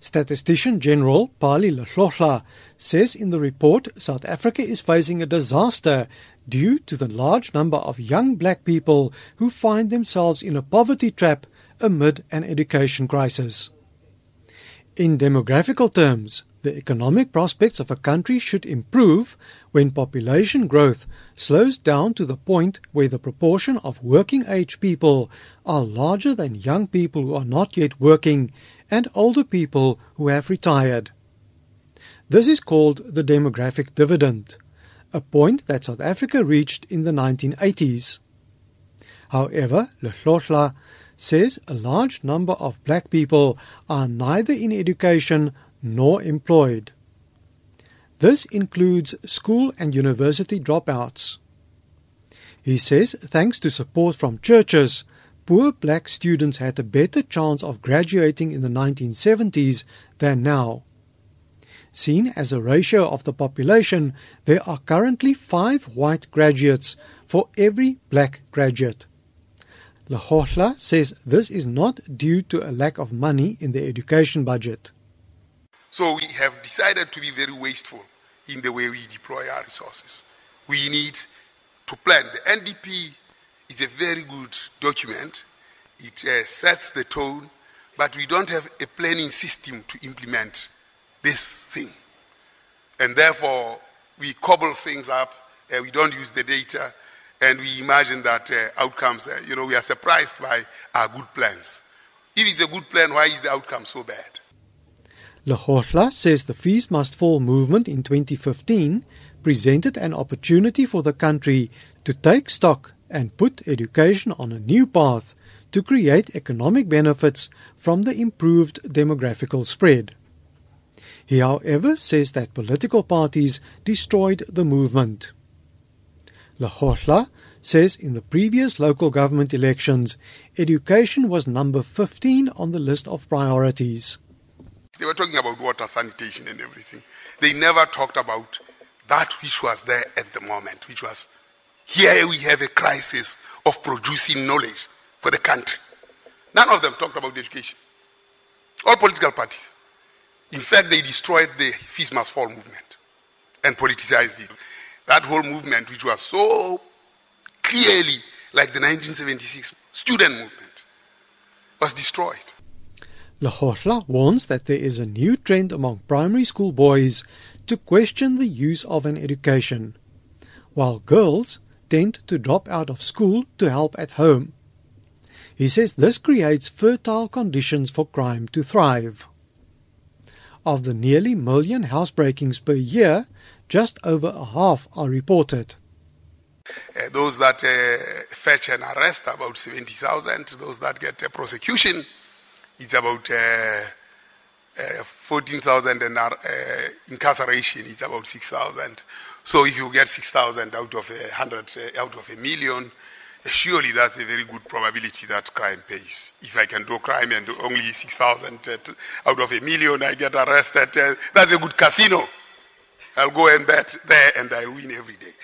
Statistician General Pali Lehlohla says in the report South Africa is facing a disaster due to the large number of young black people who find themselves in a poverty trap amid an education crisis. In demographical terms, the economic prospects of a country should improve when population growth slows down to the point where the proportion of working age people are larger than young people who are not yet working and older people who have retired. This is called the demographic dividend, a point that South Africa reached in the 1980s. However, Lehlohla says a large number of black people are neither in education nor employed. This includes school and university dropouts. He says thanks to support from churches, poor black students had a better chance of graduating in the 1970s than now. Seen as a ratio of the population, there are currently five white graduates for every black graduate. Lehlohla says this is not due to a lack of money in the education budget. So we have decided to be very wasteful in the way we deploy our resources. We need to plan. The NDP is a very good document. It uh, sets the tone, but we don't have a planning system to implement this thing. And therefore, we cobble things up, uh, we don't use the data, and we imagine that uh, outcomes, uh, you know, we are surprised by our good plans. If it's a good plan, why is the outcome so bad? Lehlohla says the Fees Must Fall movement in 2015 presented an opportunity for the country to take stock and put education on a new path to create economic benefits from the improved demographical spread. He, however, says that political parties destroyed the movement. Lehlohla says in the previous local government elections, education was number 15 on the list of priorities. They were talking about water, sanitation, and everything. They never talked about that which was there at the moment, which was here we have a crisis of producing knowledge for the country. None of them talked about education. All political parties. In fact, they destroyed the Fees Must Fall movement and politicized it. That whole movement, which was so clearly like the 1976 student movement, was destroyed. Lehlohla warns that there is a new trend among primary school boys to question the use of an education, while girls tend to drop out of school to help at home. He says this creates fertile conditions for crime to thrive. Of the nearly million housebreakings per year, just over a half are reported. Uh, those that uh, fetch an arrest, about 70,000. Those that get a prosecution, it's about uh, uh 14,000 and uh, incarceration is about 6,000. So if you get 6,000 out of a hundred, uh, out of a million, uh, surely that's a very good probability that crime pays. If I can do crime and only 6,000 uh, out of a million I get arrested, uh, that's a good casino. I'll go and bet there and I win every day.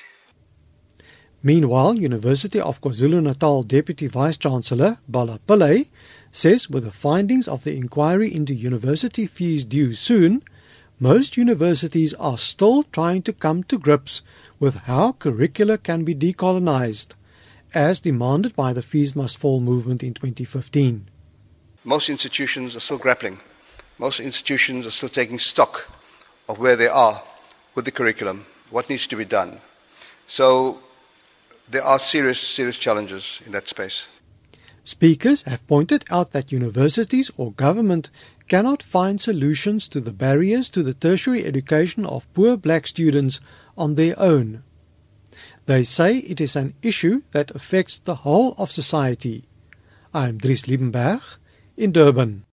Meanwhile, University of KwaZulu-Natal Deputy Vice Chancellor Bala Pillay says with the findings of the inquiry into university fees due soon, most universities are still trying to come to grips with how curricula can be decolonized, as demanded by the Fees Must Fall movement in 2015. Most institutions are still grappling. Most institutions are still taking stock of where they are with the curriculum, what needs to be done. So there are serious, serious challenges in that space. Speakers have pointed out that universities or government cannot find solutions to the barriers to the tertiary education of poor black students on their own. They say it is an issue that affects the whole of society. I am Dries Liebenberg in Durban.